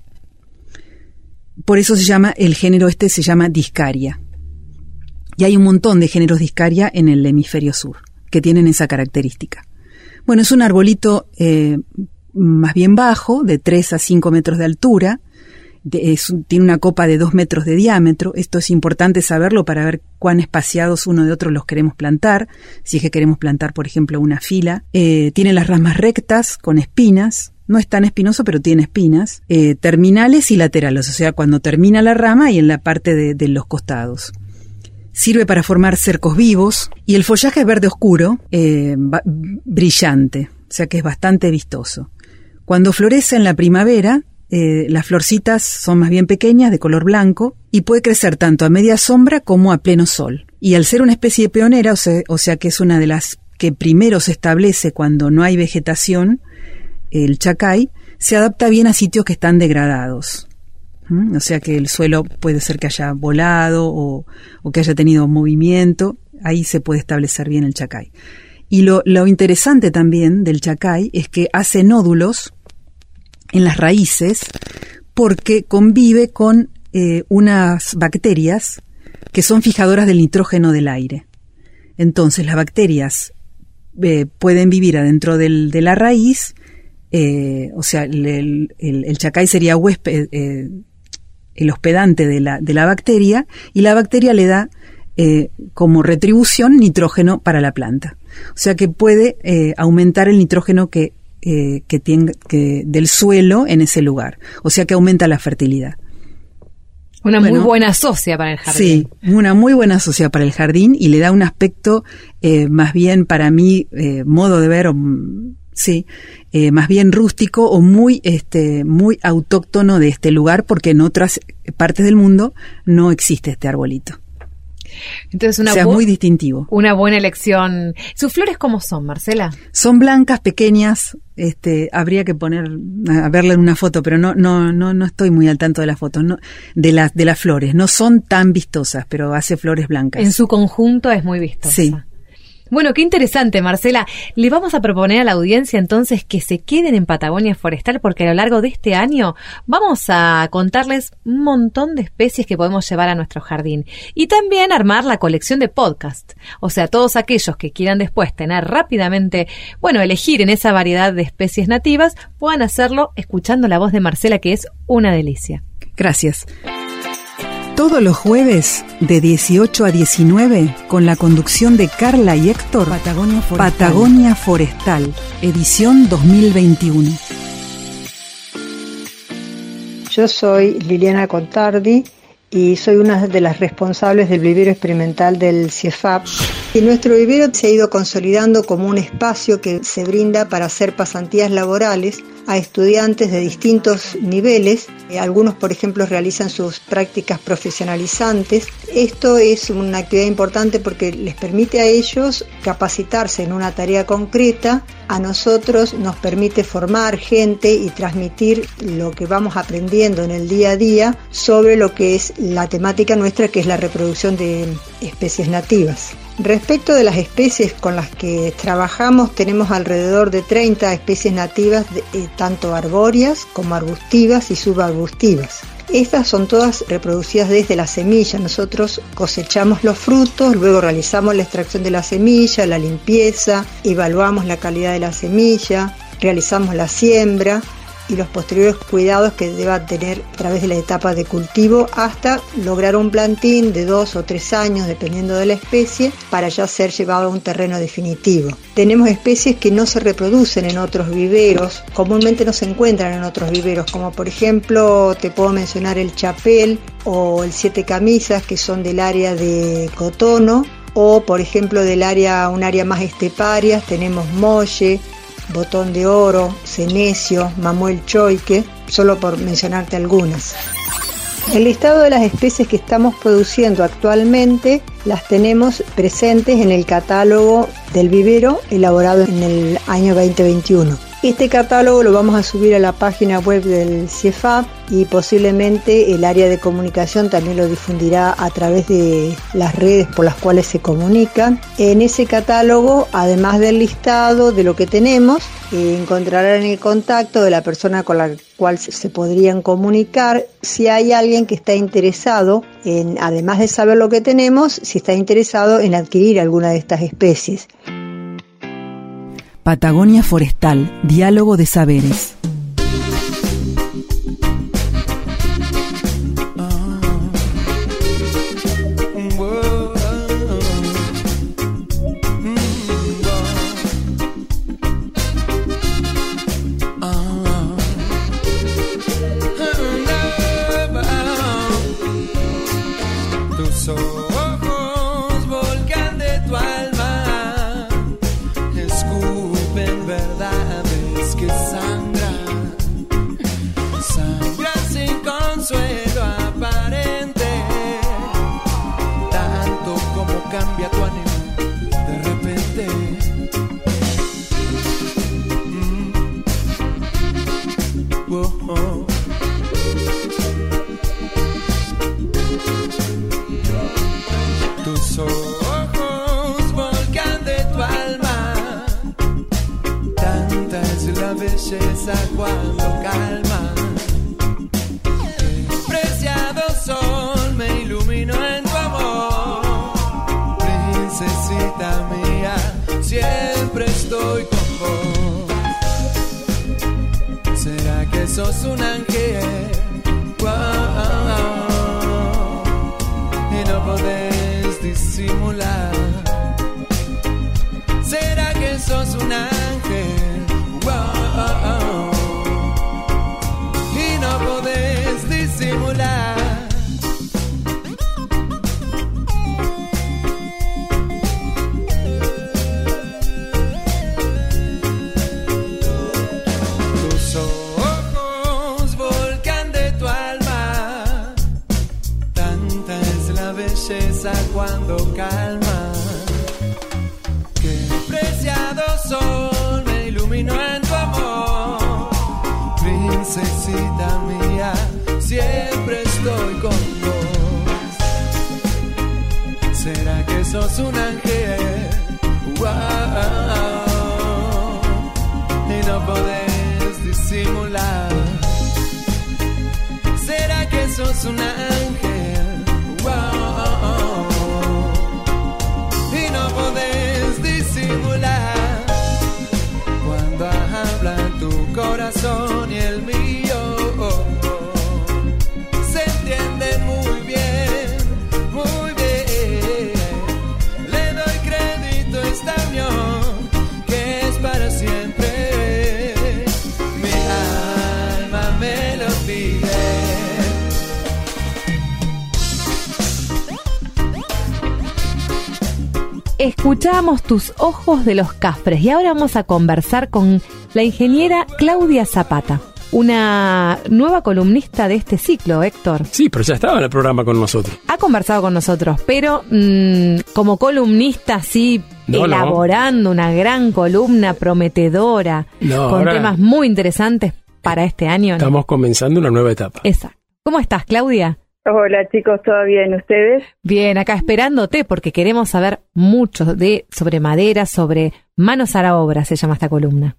Por eso se llama, el género este se llama discaria. Y hay un montón de géneros discaria en el hemisferio sur que tienen esa característica. Bueno, es un arbolito eh, más bien bajo, de 3 a 5 metros de altura, tiene una copa de 2 metros de diámetro. Esto es importante saberlo para ver cuán espaciados uno de otro los queremos plantar, si es que queremos plantar, por ejemplo, una fila. Eh, tiene las ramas rectas, con espinas, no es tan espinoso, pero tiene espinas, eh, terminales y laterales, o sea, cuando termina la rama y en la parte de- los costados. Sirve para formar cercos vivos y el follaje es verde oscuro, eh, brillante. o sea que es bastante vistoso. Cuando florece en la primavera, eh, las florcitas son más bien pequeñas, de color blanco, y puede crecer tanto a media sombra como a pleno sol. Y al ser una especie pionera, o sea, o sea que es una de las que primero se establece cuando no hay vegetación, el chacay, se adapta bien a sitios que están degradados. ¿Mm? O sea que el suelo puede ser que haya volado o, que haya tenido movimiento, ahí se puede establecer bien el chacay. Y lo, lo interesante también del chacay es que hace nódulos en las raíces porque convive con eh, unas bacterias que son fijadoras del nitrógeno del aire. Entonces las bacterias eh, pueden vivir adentro del- de la raíz, eh, o sea, el, el- chacay sería huésped, el hospedante de la, de la bacteria y la bacteria le da como retribución nitrógeno para la planta. O sea que puede aumentar el nitrógeno que, eh, que tiene que, del suelo en ese lugar. O sea que aumenta la fertilidad. Una muy buena socia para el jardín. Sí, una muy buena sociedad para el jardín y le da un aspecto eh, más bien para mí, eh, modo de ver, o, mm, sí, eh, más bien rústico o muy, este, muy autóctono de este lugar porque en otras partes del mundo no existe este arbolito. Entonces una, o sea, muy distintivo. una buena elección. ¿Sus flores cómo son, Marcela? Son blancas, pequeñas, este, habría que poner, a verla en una foto, pero no, no, no, no estoy muy al tanto de las fotos, no, de las, de las flores. No son tan vistosas, pero hace flores blancas. En su conjunto es muy vistosa. Sí. Bueno, qué interesante, Marcela. Le vamos a proponer a la audiencia entonces que se queden en Patagonia Forestal porque a lo largo de este año vamos a contarles un montón de especies que podemos llevar a nuestro jardín y también armar la colección de podcast. O sea, todos aquellos que quieran después tener rápidamente, bueno, elegir en esa variedad de especies nativas, puedan hacerlo escuchando la voz de Marcela que es una delicia. Gracias. Todos los jueves de 18 a 19 con la conducción de Carla y Héctor Patagonia Forestal. Patagonia Forestal, edición 2021. Yo soy Liliana Contardi y soy una de las responsables del vivero experimental del CIEFAP. Y nuestro vivero se ha ido consolidando como un espacio que se brinda para hacer pasantías laborales a estudiantes de distintos niveles. Algunos, por ejemplo, realizan sus prácticas profesionalizantes. Esto es una actividad importante porque les permite a ellos capacitarse en una tarea concreta. A nosotros nos permite formar gente y transmitir lo que vamos aprendiendo en el día a día sobre lo que es la temática nuestra, que es la reproducción de especies nativas. Respecto de las especies con las que trabajamos, tenemos alrededor de 30 especies nativas, eh, tanto arbóreas como arbustivas y subarbustivas. Estas son todas reproducidas desde la semilla. Nosotros cosechamos los frutos, luego realizamos la extracción de la semilla, la limpieza, evaluamos la calidad de la semilla, realizamos la siembra y los posteriores cuidados que deba tener a través de la etapa de cultivo hasta lograr un plantín de dos o tres años dependiendo de la especie para ya ser llevado a un terreno definitivo. Tenemos especies que no se reproducen en otros viveros, comúnmente no se encuentran en otros viveros, como por ejemplo te puedo mencionar el chapel o el siete camisas que son del área de cotono o por ejemplo del área un área más esteparia tenemos molle, Botón de Oro, Cenecio, Mamuel Choique, solo por mencionarte algunas. El listado de las especies que estamos produciendo actualmente las tenemos presentes en el catálogo del vivero elaborado en el año 2021. Este catálogo lo vamos a subir a la página web del CIEFAP y posiblemente el área de comunicación también lo difundirá a través de las redes por las cuales se comunican. En ese catálogo, además del listado de lo que tenemos, eh, encontrarán el contacto de la persona con la cual se- podrían comunicar si hay alguien que está interesado en, además de saber lo que tenemos, si está interesado en adquirir alguna de estas especies. Patagonia Forestal, diálogo de saberes. Cuando calma. Qué preciado sol me iluminó en tu amor. Princesita mía, siempre estoy con vos. ¿Será que sos un ángel? Wow. Y no podés disimular. ¿Será que sos un ángel? Corazón y el mío. Se entienden muy bien, muy bien. Le doy crédito a esta unión que es para siempre. Mi alma me lo pide. Escuchamos tus ojos de los cafres y ahora vamos a conversar con la ingeniera Claudia Zapata, una nueva columnista de este ciclo, Héctor. Sí, pero ya estaba en el programa con nosotros. Ha conversado con nosotros, pero mm, como columnista, sí, No, no. elaborando una gran columna prometedora, No, con temas muy interesantes para este año. ¿no? Estamos comenzando una nueva etapa. Exacto. ¿Cómo estás, Claudia? Hola chicos, ¿todo bien? ¿Ustedes? Bien, acá esperándote porque queremos saber mucho de sobre madera, sobre manos a la obra, se llama esta columna.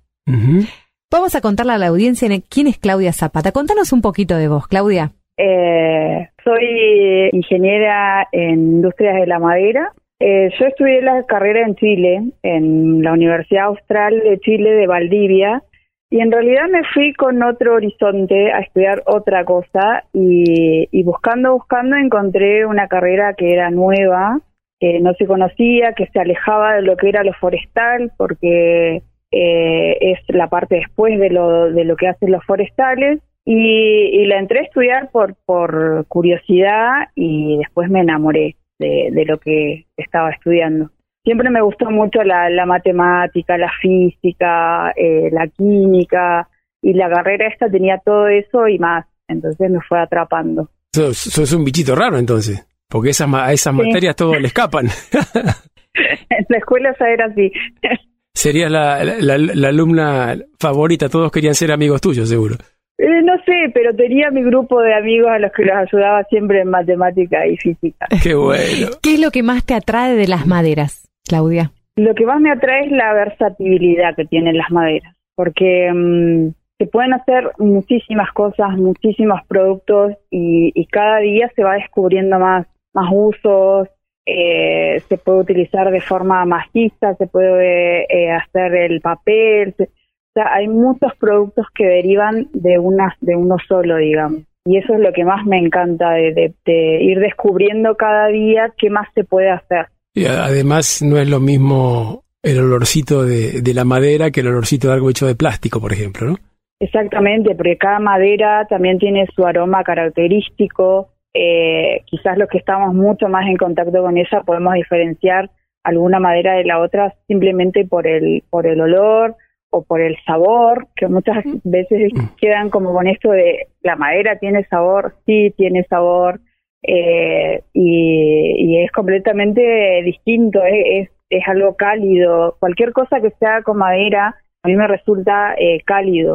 Vamos a contarle a la audiencia quién es Claudia Zapata. Contanos un poquito de vos, Claudia. Eh, soy ingeniera en industrias de la madera. Eh, yo estudié la carrera en Chile, en la Universidad Austral de Chile de Valdivia, y en realidad me fui con otro horizonte a estudiar otra cosa y, y buscando, buscando encontré una carrera que era nueva, que no se conocía, que se alejaba de lo que era lo forestal, porque eh, es la parte después de lo, de lo que hacen los forestales. Y, y la entré a estudiar por, por curiosidad y después me enamoré de, de lo que estaba estudiando. Siempre me gustó mucho la, la matemática, la física, eh, la química y la carrera esta tenía todo eso y más. Entonces me fue atrapando. Sos, sos un bichito raro entonces, porque esas, ma- a esas Sí. materias todos le escapan. en la escuela ya era así. Serías la, la- la- la alumna favorita, todos querían ser amigos tuyos, seguro. Eh, no sé, pero tenía mi grupo de amigos a los que los ayudaba siempre en matemática y física. Qué bueno. ¿Qué es lo que más te atrae de las maderas, Claudia? Lo que más me atrae es la versatilidad que tienen las maderas, porque mm, se pueden hacer muchísimas cosas, muchísimos productos y, y cada día se va descubriendo más, más usos, eh, se puede utilizar de forma maciza, se puede eh, hacer el papel, se- o sea, hay muchos productos que derivan de, una, de uno solo, digamos. Y eso es lo que más me encanta, de, de- de ir descubriendo cada día qué más se puede hacer. Y además no es lo mismo el olorcito de, de la madera que el olorcito de algo hecho de plástico, por ejemplo, ¿no? Exactamente, porque cada madera también tiene su aroma característico. Eh, quizás los que estamos mucho más en contacto con ella podemos diferenciar alguna madera de la otra simplemente por el por el olor o por el sabor, que muchas veces quedan como con esto de la madera tiene sabor, sí tiene sabor, eh, y, y es completamente distinto, eh, es, es algo cálido. Cualquier cosa que sea con madera a mí me resulta eh, cálido.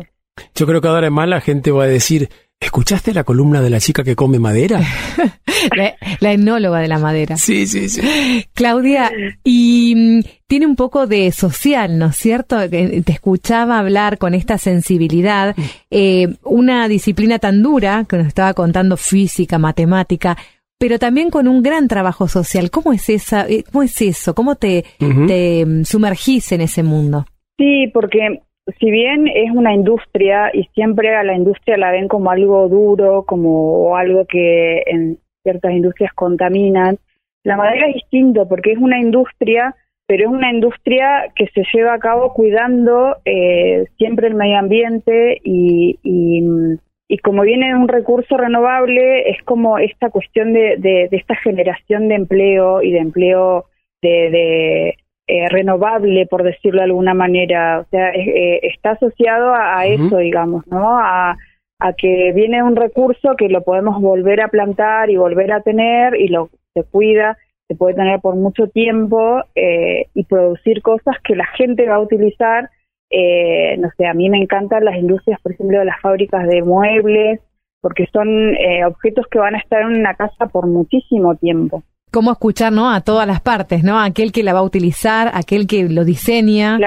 Yo creo que ahora más la gente va a decir ¿Escuchaste la columna de la chica que come madera? La, la etnóloga de la madera. Sí, sí, sí. Claudia, y mm, tiene un poco de social, ¿no es cierto? Que Te escuchaba hablar con esta sensibilidad, eh, una disciplina tan dura que nos estaba contando física, matemática, pero también con un gran trabajo social. ¿Cómo es esa, eh, cómo es eso? ¿Cómo te, te mm, sumergís en ese mundo? Sí, porque si bien es una industria y siempre a la industria la ven como algo duro, como algo que en ciertas industrias contaminan, la madera es distinto porque es una industria, pero es una industria que se lleva a cabo cuidando eh, siempre el medio ambiente y, y, y como viene de un recurso renovable, es como esta cuestión de, de, de esta generación de empleo y de empleo de, de eh, renovable, por decirlo de alguna manera. O sea, eh, está asociado a, eso, digamos, ¿no? A, a que viene un recurso que lo podemos volver a plantar y volver a tener y lo se cuida, se puede tener por mucho tiempo eh, y producir cosas que la gente va a utilizar. Eh, no sé, a mí me encantan las industrias, por ejemplo, de las fábricas de muebles, porque son eh, objetos que van a estar en una casa por muchísimo tiempo. ¿Cómo escuchar, no? A todas las partes, ¿no? Aquel que la va a utilizar, aquel que lo diseña,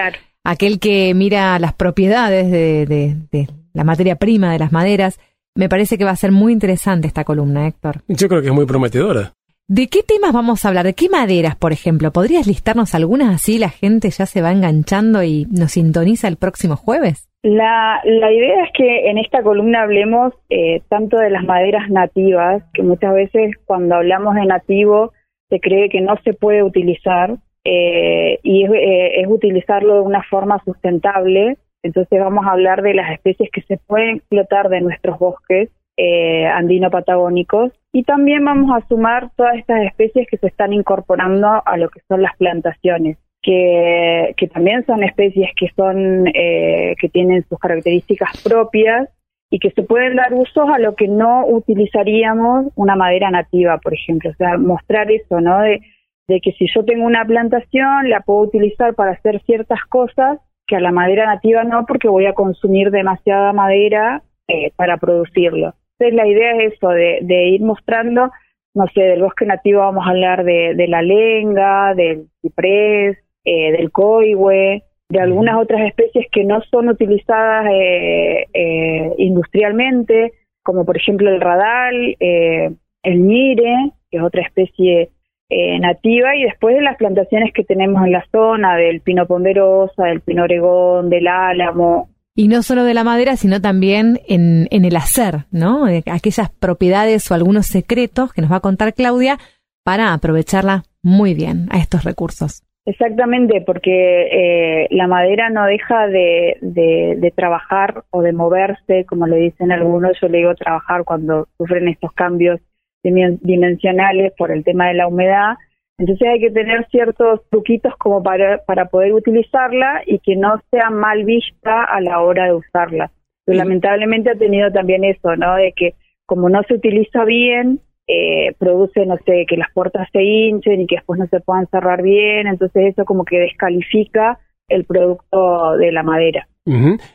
aquel que mira las propiedades de, de- de la materia prima de las maderas. Me parece que va a ser muy interesante esta columna, Héctor. Yo creo que es muy prometedora. ¿De qué temas vamos a hablar? ¿De qué maderas, por ejemplo? ¿Podrías listarnos algunas así la gente ya se va enganchando y nos sintoniza el próximo jueves? La, la idea es que en esta columna hablemos eh, tanto de las maderas nativas, que muchas veces cuando hablamos de nativo se cree que no se puede utilizar eh, y es, eh, es utilizarlo de una forma sustentable. Entonces vamos a hablar de las especies que se pueden explotar de nuestros bosques eh, andino-patagónicos y también vamos a sumar todas estas especies que se están incorporando a lo que son las plantaciones que, que también son especies que son eh, que tienen sus características propias y que se pueden dar usos a lo que no utilizaríamos una madera nativa, por ejemplo. O sea, mostrar eso, ¿no? De, de que si yo tengo una plantación, la puedo utilizar para hacer ciertas cosas que a la madera nativa no, porque voy a consumir demasiada madera eh, para producirlo. Entonces, la idea es eso, de, de ir mostrando, no sé, del bosque nativo vamos a hablar de, de la lenga, del ciprés, eh, del coihue, de algunas otras especies que no son utilizadas eh, eh, industrialmente, como por ejemplo el radal, eh, el ñire, que es otra especie eh, nativa, y después de las plantaciones que tenemos en la zona, del pino ponderosa, del pino oregón, del álamo, Y no solo de la madera, sino también en, en el hacer, ¿no? De aquellas propiedades o algunos secretos que nos va a contar Claudia para aprovecharla muy bien a estos recursos. Exactamente, porque eh, la madera no deja de, de, de trabajar o de moverse, como le dicen algunos, yo le digo trabajar cuando sufren estos cambios dimen- dimensionales por el tema de la humedad. Entonces hay que tener ciertos truquitos como para, para poder utilizarla y que no sea mal vista a la hora de usarla. Pero lamentablemente ha tenido también eso, ¿no? De que como no se utiliza bien, eh, produce, no sé, que las puertas se hinchen y que después no se puedan cerrar bien, entonces eso como que descalifica el producto de la madera.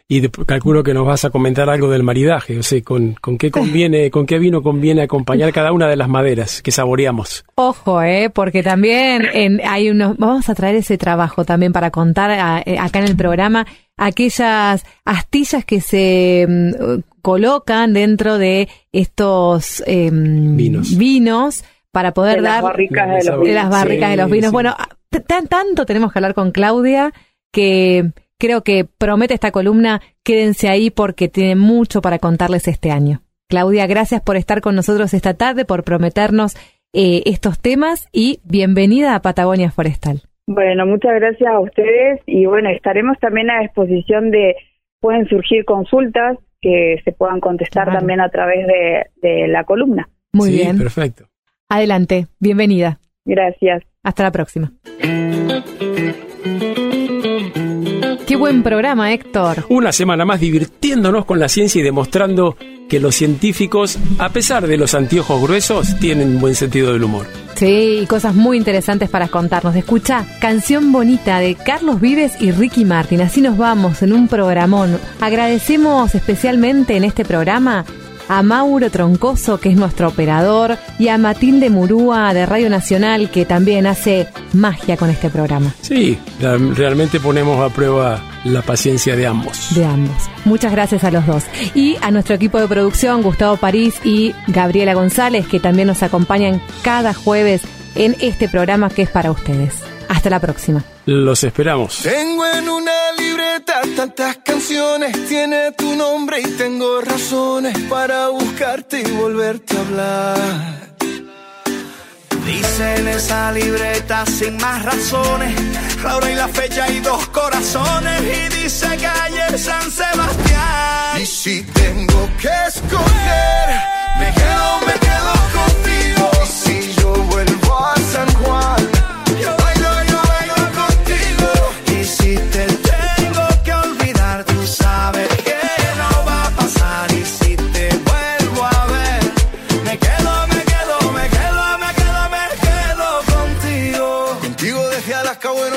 Y de- calculo que nos vas a comentar algo del maridaje, o sea, con, con qué conviene, con qué vino conviene acompañar cada una de las maderas que saboreamos. Ojo, eh, porque también en, hay unos, vamos a traer ese trabajo también para contar a- eh, acá en el programa aquellas astillas que se mm, colocan dentro de estos em, vinos. para poder De las dar barricas de los de las vinos. barricas de los vinos. sí. Bueno, tanto tenemos que hablar con Claudia que creo que promete esta columna. Quédense ahí porque tiene mucho para contarles este año. Claudia, gracias por estar con nosotros esta tarde, por prometernos eh, estos temas y bienvenida a Patagonia Forestal. Bueno, muchas gracias a ustedes y bueno, estaremos también a disposición de, pueden surgir consultas que se puedan contestar también a través de, de la columna. Muy bien. Perfecto. Adelante, bienvenida. Gracias. Hasta la próxima. Qué buen programa, Héctor. Una semana más divirtiéndonos con la ciencia y demostrando que los científicos, a pesar de los anteojos gruesos, tienen buen sentido del humor. Sí, cosas muy interesantes para contarnos. Escucha, canción bonita de Carlos Vives y Ricky Martin. Así nos vamos en un programón. Agradecemos especialmente en este programa a Mauro Troncoso, que es nuestro operador, y a Matilde Murúa de Radio Nacional, que también hace magia con este programa. Sí, realmente ponemos a prueba la paciencia de ambos. De ambos. Muchas gracias a los dos. Y a nuestro equipo de producción, Gustavo París y Gabriela González, que también nos acompañan cada jueves en este programa que es para ustedes. Hasta la próxima. Los esperamos. Tengo en una libreta tantas canciones, tiene tu nombre y tengo razones para buscarte y volverte a hablar. Dice en esa libreta sin más razones, la hora y la fecha y dos corazones. Y dice calle San Sebastián. Y si tengo que escoger, me quedo, me quedo contigo. Y si yo vuelvo a San Juan,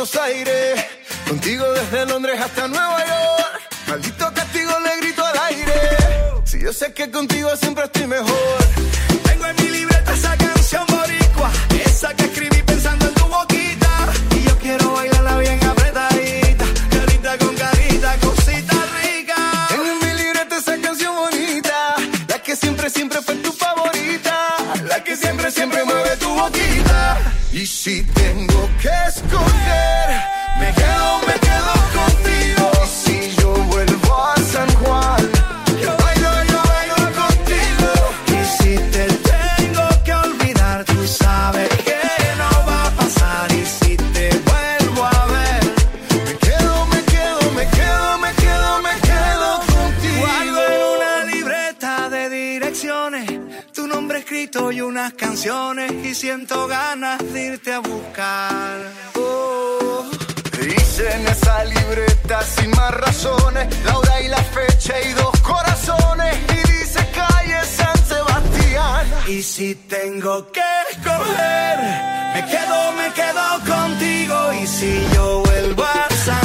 Buenos Aires, contigo desde Londres hasta Nueva York. Maldito castigo le grito al aire. Si yo sé que contigo siempre estoy mejor. Tengo en mi libreta esa canción boricua, esa que escribí pensando en tu boquita. Y yo quiero bailarla bien apretadita, carita con carita, cosita rica. Tengo en mi libreta esa canción bonita, la que siempre, siempre fue tu favorita, la que siempre, siempre mueve tu boquita. Y si tengo que escoger, me quedo, me quedo contigo. Y si yo vuelvo a San Juan, yo bailo, yo bailo contigo. Y si te tengo que olvidar, tú sabes que no va a pasar. Y si te vuelvo a ver, Me quedo, me quedo, me quedo, me quedo, me quedo contigo. guardo en una libreta de direcciones tu nombre escrito y unas canciones. Y siento ganas de irte a buscar. Oh, Dice en esa libreta sin más razones, la hora y la fecha y dos corazones. Y dice calle San Sebastián. Y si tengo que escoger, me quedo, me quedo contigo. Y si yo vuelvo a San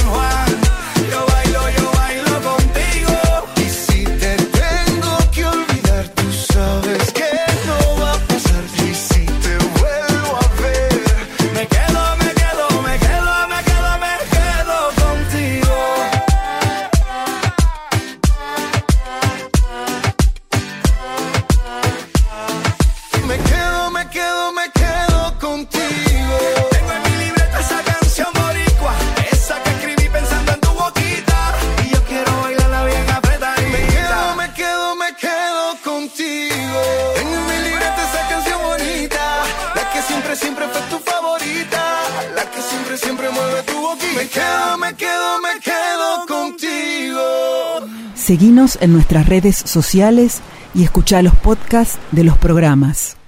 Seguinos en nuestras redes sociales y escucha los podcasts de los programas.